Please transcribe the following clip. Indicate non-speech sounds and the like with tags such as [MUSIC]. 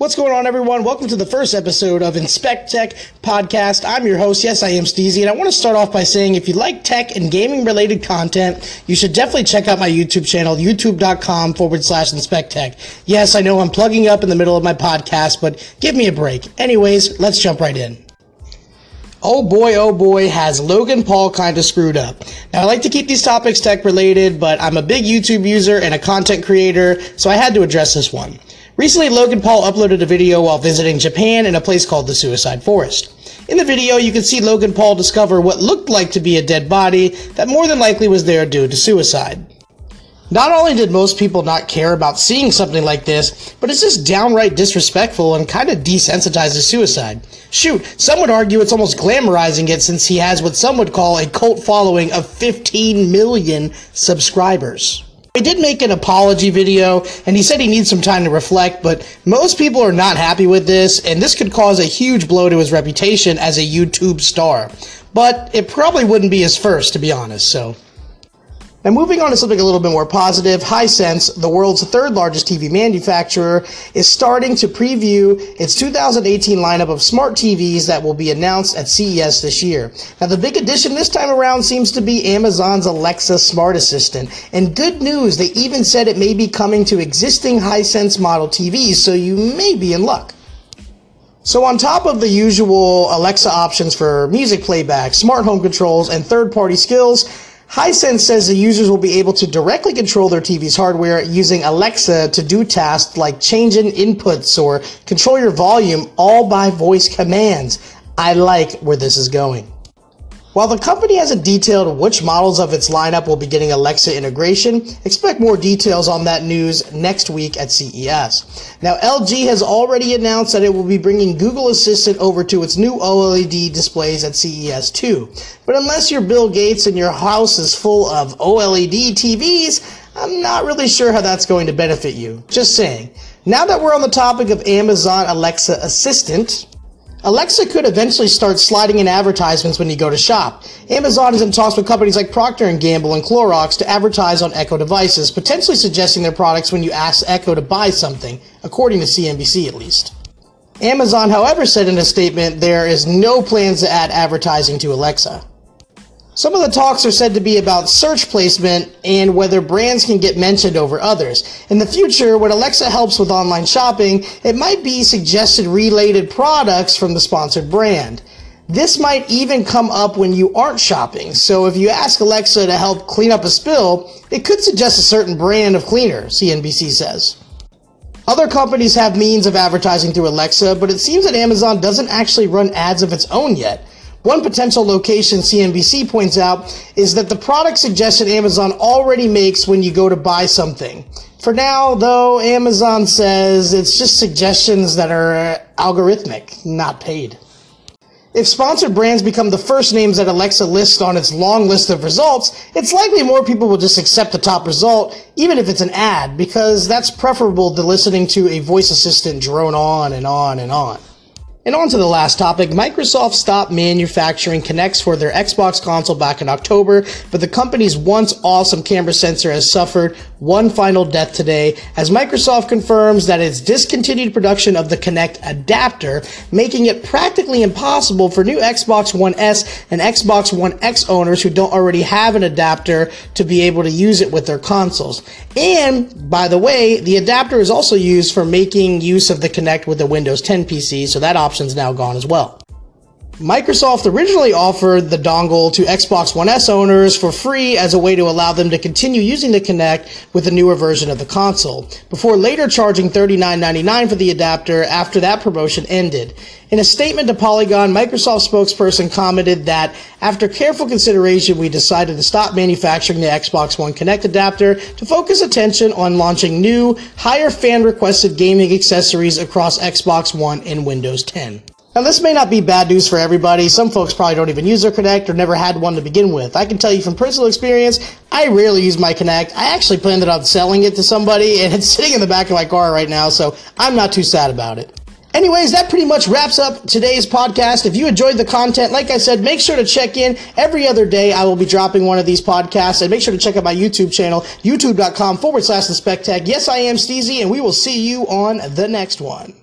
What's going on, everyone? Welcome to the first episode of Inspect Tech Podcast. I'm your host. Yes, I am Steezy, and I want to start off by saying if you like tech and gaming related content, you should definitely check out my YouTube channel, youtube.com forward slash Inspect Tech. Yes, I know I'm plugging up in the middle of my podcast, but give me a break. Anyways, let's jump right in. Oh boy, oh boy, has Logan Paul kind of screwed up. Now, I like to keep these topics tech related, but I'm a big YouTube user and a content creator, so I had to address this one. Recently, Logan Paul uploaded a video while visiting Japan in a place called the Suicide Forest. In the video, you can see Logan Paul discover what looked like to be a dead body that more than likely was there due to suicide. Not only did most people not care about seeing something like this, but it's just downright disrespectful and kind of desensitizes suicide. Shoot, some would argue it's almost glamorizing it since he has what some would call a cult following of 15 million subscribers. He did make an apology video, and he said he needs some time to reflect, but most people are not happy with this, and this could cause a huge blow to his reputation as a YouTube star. But it probably wouldn't be his first, to be honest, so now, moving on to something a little bit more positive, Hisense, the world's third largest TV manufacturer, is starting to preview its 2018 lineup of smart TVs that will be announced at CES this year. Now, the big addition this time around seems to be Amazon's Alexa Smart Assistant. And good news, they even said it may be coming to existing Hisense model TVs, so you may be in luck. So on top of the usual Alexa options for music playback, smart home controls, and third-party skills, Hisense says the users will be able to directly control their TV's hardware using Alexa to do tasks like changing inputs or control your volume all by voice commands. I like where this is going. While the company hasn't detailed which models of its lineup will be getting Alexa integration, expect more details on that news next week at CES. Now, LG has already announced that it will be bringing Google Assistant over to its new OLED displays at CES too. But unless you're Bill Gates and your house is full of OLED TVs, I'm not really sure how that's going to benefit you. Just saying. Now that we're on the topic of Amazon Alexa Assistant, Alexa could eventually start sliding in advertisements when you go to shop. Amazon is in talks with companies like Procter & Gamble and Clorox to advertise on Echo devices, potentially suggesting their products when you ask Echo to buy something, according to CNBC at least. Amazon, however, said in a statement there is no plans to add advertising to Alexa. Some of the talks are said to be about search placement and whether brands can get mentioned over others. In the future, when Alexa helps with online shopping, it might be suggested related products from the sponsored brand. This might even come up when you aren't shopping. So if you ask Alexa to help clean up a spill, it could suggest a certain brand of cleaner, CNBC says. Other companies have means of advertising through Alexa, but it seems that Amazon doesn't actually run ads of its own yet. One potential location CNBC points out is that the product suggestion Amazon already makes when you go to buy something. For now, though, Amazon says it's just suggestions that are uh, algorithmic, not paid. If sponsored brands become the first names that Alexa lists on its long list of results, it's likely more people will just accept the top result, even if it's an ad, because that's preferable to listening to a voice assistant drone on and on and on. And on to the last topic, Microsoft stopped manufacturing Kinects for their Xbox console back in October, but the company's once awesome camera sensor has suffered one final death today as Microsoft confirms that it's discontinued production of the Kinect adapter, making it practically impossible for new Xbox One S and Xbox One X owners who don't already have an adapter to be able to use it with their consoles. And, by the way, the adapter is also used for making use of the Kinect with the Windows 10 PC, so that option's now gone as well. Microsoft originally offered the dongle to Xbox One S owners for free as a way to allow them to continue using the Kinect with the newer version of the console, before later charging $39.99 for the adapter after that promotion ended. In a statement to Polygon, Microsoft spokesperson commented that after careful consideration, we decided to stop manufacturing the Xbox One Kinect adapter to focus attention on launching new, higher fan requested gaming accessories across Xbox One and Windows 10. Now, this may not be bad news for everybody. Some folks probably don't even use their Kinect or never had one to begin with. I can tell you from personal experience, I rarely use my Kinect. I actually planned on selling it to somebody, and it's [LAUGHS] sitting in the back of my car right now, so I'm not too sad about it. Anyways, that pretty much wraps up today's podcast. If you enjoyed the content, like I said, make sure to check in every other day. I will be dropping one of these podcasts and make sure to check out my YouTube channel, youtube.com forward slash inspect tech. Yes, I am Steezy and we will see you on the next one.